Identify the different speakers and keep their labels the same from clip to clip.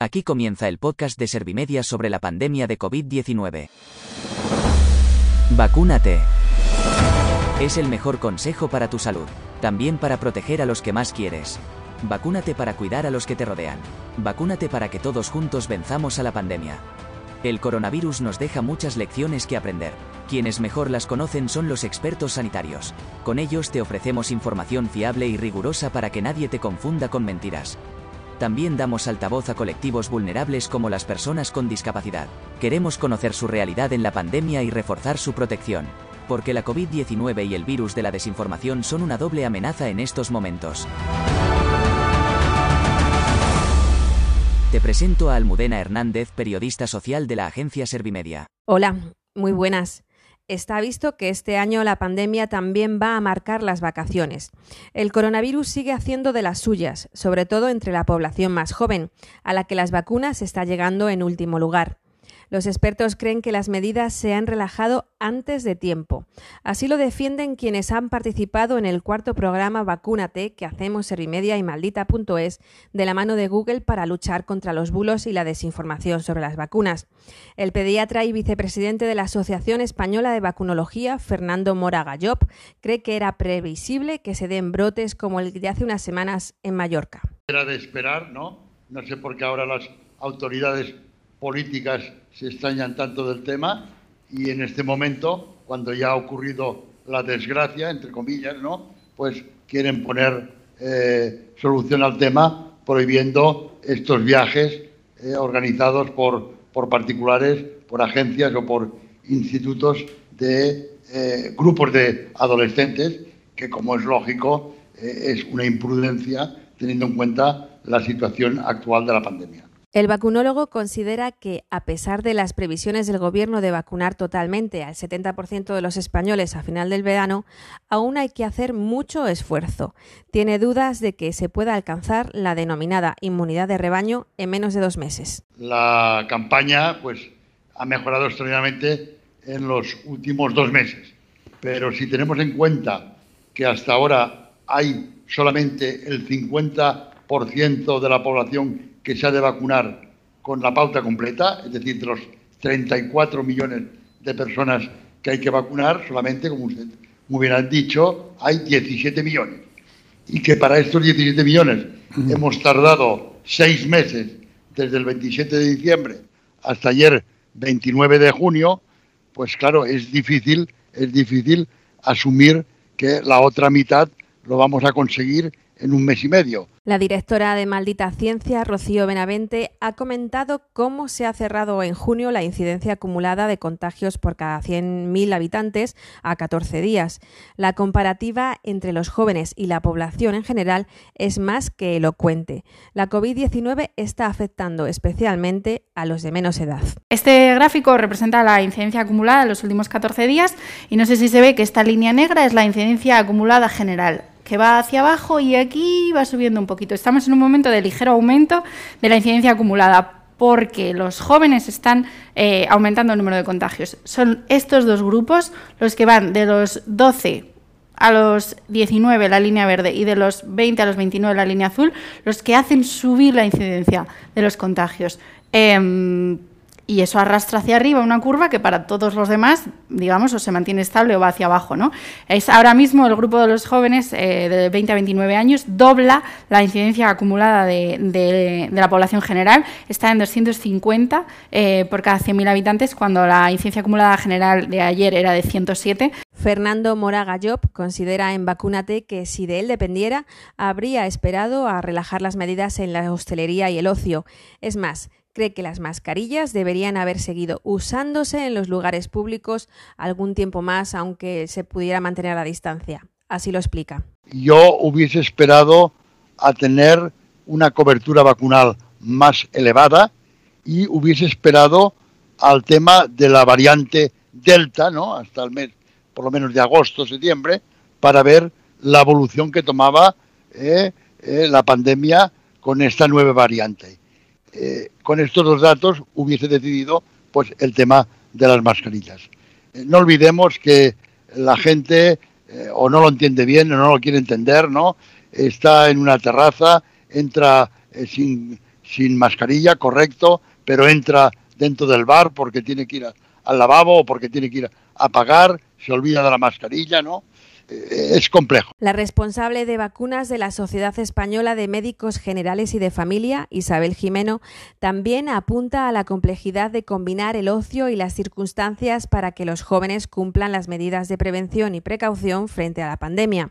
Speaker 1: Aquí comienza el podcast de Servimedia sobre la pandemia de COVID-19. Vacúnate. Es el mejor consejo para tu salud, también para proteger a los que más quieres. Vacúnate para cuidar a los que te rodean. Vacúnate para que todos juntos venzamos a la pandemia. El coronavirus nos deja muchas lecciones que aprender. Quienes mejor las conocen son los expertos sanitarios. Con ellos te ofrecemos información fiable y rigurosa para que nadie te confunda con mentiras. También damos altavoz a colectivos vulnerables como las personas con discapacidad. Queremos conocer su realidad en la pandemia y reforzar su protección. Porque la COVID-19 y el virus de la desinformación son una doble amenaza en estos momentos. Te presento a Almudena Hernández, periodista social de la agencia Servimedia.
Speaker 2: Hola, muy buenas. Está visto que este año la pandemia también va a marcar las vacaciones. El coronavirus sigue haciendo de las suyas, sobre todo entre la población más joven, a la que las vacunas está llegando en último lugar. Los expertos creen que las medidas se han relajado antes de tiempo. Así lo defienden quienes han participado en el cuarto programa Vacúnate que hacemos Servimedia y Maldita.es de la mano de Google para luchar contra los bulos y la desinformación sobre las vacunas. El pediatra y vicepresidente de la Asociación Española de Vacunología, Fernando Mora Gallop, cree que era previsible que se den brotes como el de hace unas semanas en Mallorca.
Speaker 3: Era de esperar, ¿no? No sé por qué ahora las autoridades políticas se extrañan tanto del tema y en este momento, cuando ya ha ocurrido la desgracia, entre comillas, ¿no? Pues quieren poner eh, solución al tema prohibiendo estos viajes eh, organizados por, por particulares, por agencias o por institutos de eh, grupos de adolescentes, que como es lógico, es una imprudencia teniendo en cuenta la situación actual de la pandemia.
Speaker 2: El vacunólogo considera que, a pesar de las previsiones del Gobierno de vacunar totalmente al 70% de los españoles a final del verano, aún hay que hacer mucho esfuerzo. Tiene dudas de que se pueda alcanzar la denominada inmunidad de rebaño en menos de dos meses.
Speaker 3: La campaña pues, ha mejorado extraordinariamente en los últimos dos meses, pero si tenemos en cuenta que hasta ahora hay solamente el 50% de la población que se ha de vacunar con la pauta completa, es decir, de los 34 millones de personas que hay que vacunar, solamente, como usted muy bien ha dicho, hay 17 millones. Y que para estos 17 millones hemos tardado seis meses, desde el 27 de diciembre hasta ayer 29 de junio, pues claro, es difícil, es difícil asumir que la otra mitad lo vamos a conseguir en un mes y medio.
Speaker 2: La directora de Maldita Ciencia, Rocío Benavente, ha comentado cómo se ha cerrado en junio la incidencia acumulada de contagios por cada 100.000 habitantes a 14 días. La comparativa entre los jóvenes y la población en general es más que elocuente. La COVID-19 está afectando especialmente a los de menos edad.
Speaker 4: Este gráfico representa la incidencia acumulada en los últimos 14 días y no sé si se ve que esta línea negra es la incidencia acumulada general que va hacia abajo y aquí va subiendo un poquito. Estamos en un momento de ligero aumento de la incidencia acumulada porque los jóvenes están eh, aumentando el número de contagios. Son estos dos grupos los que van de los 12 a los 19 la línea verde y de los 20 a los 29 la línea azul, los que hacen subir la incidencia de los contagios. Em, y eso arrastra hacia arriba una curva que para todos los demás, digamos, o se mantiene estable o va hacia abajo. ¿no? Es ahora mismo el grupo de los jóvenes eh, de 20 a 29 años dobla la incidencia acumulada de, la población general, está en 250 eh, por cada 100.000 habitantes, cuando la incidencia acumulada general de ayer era de 107.
Speaker 2: Fernando Moraga Job considera en Vacúnate que si de él dependiera, habría esperado a relajar las medidas en la hostelería y el ocio. Es más, cree que las mascarillas deberían haber seguido usándose en los lugares públicos algún tiempo más, aunque se pudiera mantener a la distancia. Así lo explica.
Speaker 3: Yo hubiese esperado a tener una cobertura vacunal más elevada y hubiese esperado al tema de la variante Delta, ¿no? Hasta el mes, por lo menos de agosto, septiembre, para ver la evolución que tomaba eh, eh, la pandemia con esta nueva variante. Eh, con estos dos datos hubiese decidido pues el tema de las mascarillas. Eh, no olvidemos que la gente eh, o no lo entiende bien o no lo quiere entender, ¿no? Está en una terraza, entra sin, sin mascarilla, correcto, pero entra dentro del bar porque tiene que ir al lavabo o porque tiene que ir a pagar, se olvida de la mascarilla, ¿no? Es complejo.
Speaker 2: La responsable de vacunas de la Sociedad Española de Médicos Generales y de Familia, Isabel Jimeno, también apunta a la complejidad de combinar el ocio y las circunstancias para que los jóvenes cumplan las medidas de prevención y precaución frente a la pandemia.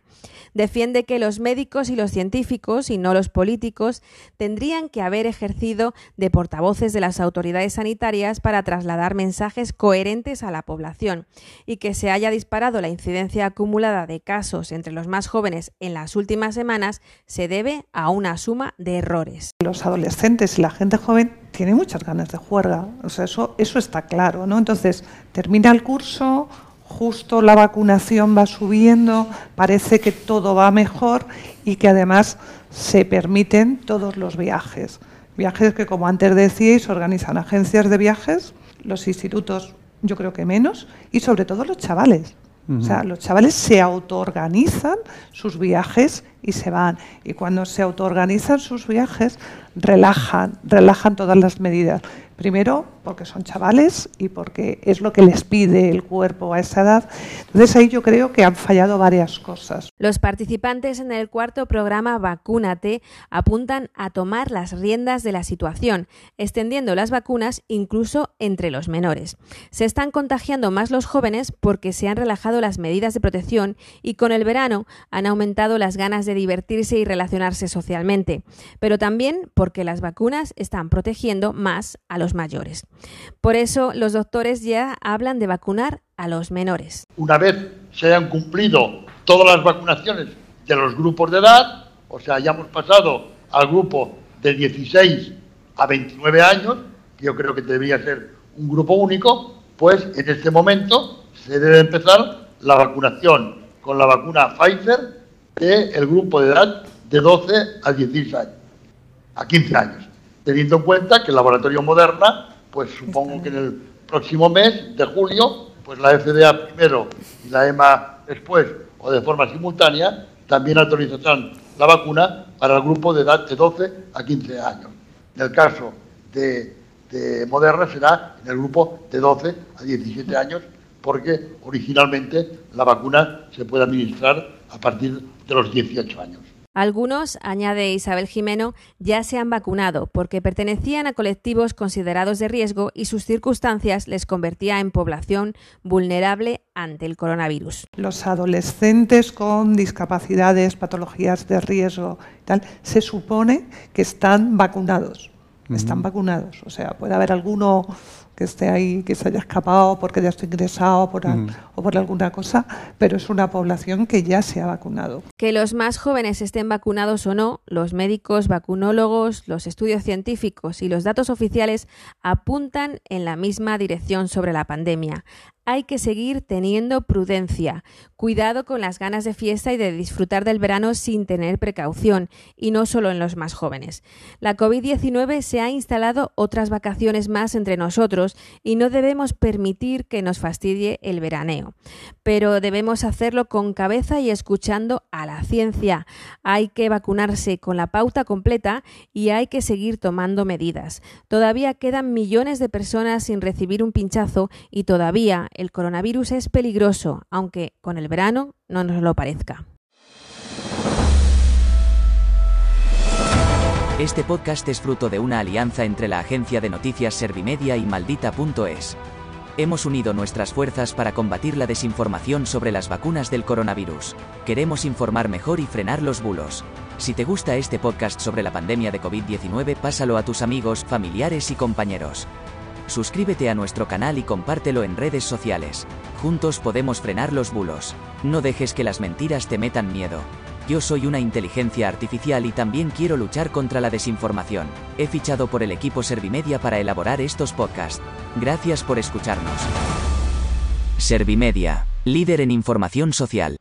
Speaker 2: Defiende que los médicos y los científicos, y no los políticos, tendrían que haber ejercido de portavoces de las autoridades sanitarias para trasladar mensajes coherentes a la población y que se haya disparado la incidencia acumulada de casos entre los más jóvenes en las últimas semanas se debe a una suma de errores.
Speaker 5: Los adolescentes y la gente joven tienen muchas ganas de juerga, o sea, eso, eso está claro, ¿no? Entonces, termina el curso, justo la vacunación va subiendo, parece que todo va mejor y que además se permiten todos los viajes. Viajes que, como antes decíais, organizan agencias de viajes, los institutos yo creo que menos, y sobre todo los chavales. O sea, los chavales se autoorganizan sus viajes y se van. Y cuando se autoorganizan sus viajes, relajan, relajan todas las medidas. Primero, porque son chavales y porque es lo que les pide el cuerpo a esa edad. Entonces ahí yo creo que han fallado varias cosas.
Speaker 2: Los participantes en el cuarto programa Vacúnate apuntan a tomar las riendas de la situación, extendiendo las vacunas incluso entre los menores. Se están contagiando más los jóvenes porque se han relajado las medidas de protección y con el verano han aumentado las ganas de divertirse y relacionarse socialmente, pero también porque las vacunas están protegiendo más a los mayores. Por eso los doctores ya hablan de vacunar a los menores.
Speaker 3: Una vez se hayan cumplido todas las vacunaciones de los grupos de edad, o sea, hayamos pasado al grupo de 16 a 29 años, yo creo que debería ser un grupo único, pues en este momento se debe empezar la vacunación con la vacuna Pfizer del grupo de edad de 12 a 16 años, a 15 años, teniendo en cuenta que el laboratorio Moderna, pues supongo que en el próximo mes de julio, pues la FDA primero y la EMA después o de forma simultánea, también autorizarán la vacuna para el grupo de edad de 12 a 15 años. En el caso de, de Moderna será en el grupo de 12 a 17 años, porque originalmente la vacuna se puede administrar a partir de los 18 años.
Speaker 2: Algunos, añade Isabel Jimeno, ya se han vacunado porque pertenecían a colectivos considerados de riesgo y sus circunstancias les convertía en población vulnerable ante el coronavirus.
Speaker 5: Los adolescentes con discapacidades, patologías de riesgo, tal, se supone que están vacunados. Están vacunados. O sea, puede haber alguno que esté ahí, que se haya escapado porque ya está ingresado por o por alguna cosa, pero es una población que ya se ha vacunado.
Speaker 2: Que los más jóvenes estén vacunados o no, los médicos, vacunólogos, los estudios científicos y los datos oficiales apuntan en la misma dirección sobre la pandemia hay que seguir teniendo prudencia, cuidado con las ganas de fiesta y de disfrutar del verano sin tener precaución, y no solo en los más jóvenes. La COVID-19 se ha instalado otras vacaciones más entre nosotros y no debemos permitir que nos fastidie el veraneo. Pero debemos hacerlo con cabeza y escuchando a la ciencia. Hay que vacunarse con la pauta completa y hay que seguir tomando medidas. Todavía quedan millones de personas sin recibir un pinchazo y todavía el coronavirus es peligroso, aunque con el verano no nos lo parezca.
Speaker 1: Este podcast es fruto de una alianza entre la agencia de noticias Servimedia y Maldita.es. Hemos unido nuestras fuerzas para combatir la desinformación sobre las vacunas del coronavirus. Queremos informar mejor y frenar los bulos. Si te gusta este podcast sobre la pandemia de COVID-19, pásalo a tus amigos, familiares y compañeros. Suscríbete a nuestro canal y compártelo en redes sociales. Juntos podemos frenar los bulos. No dejes que las mentiras te metan miedo. Yo soy una inteligencia artificial y también quiero luchar contra la desinformación. He fichado por el equipo Servimedia para elaborar estos podcasts. Gracias por escucharnos. Servimedia, líder en información social.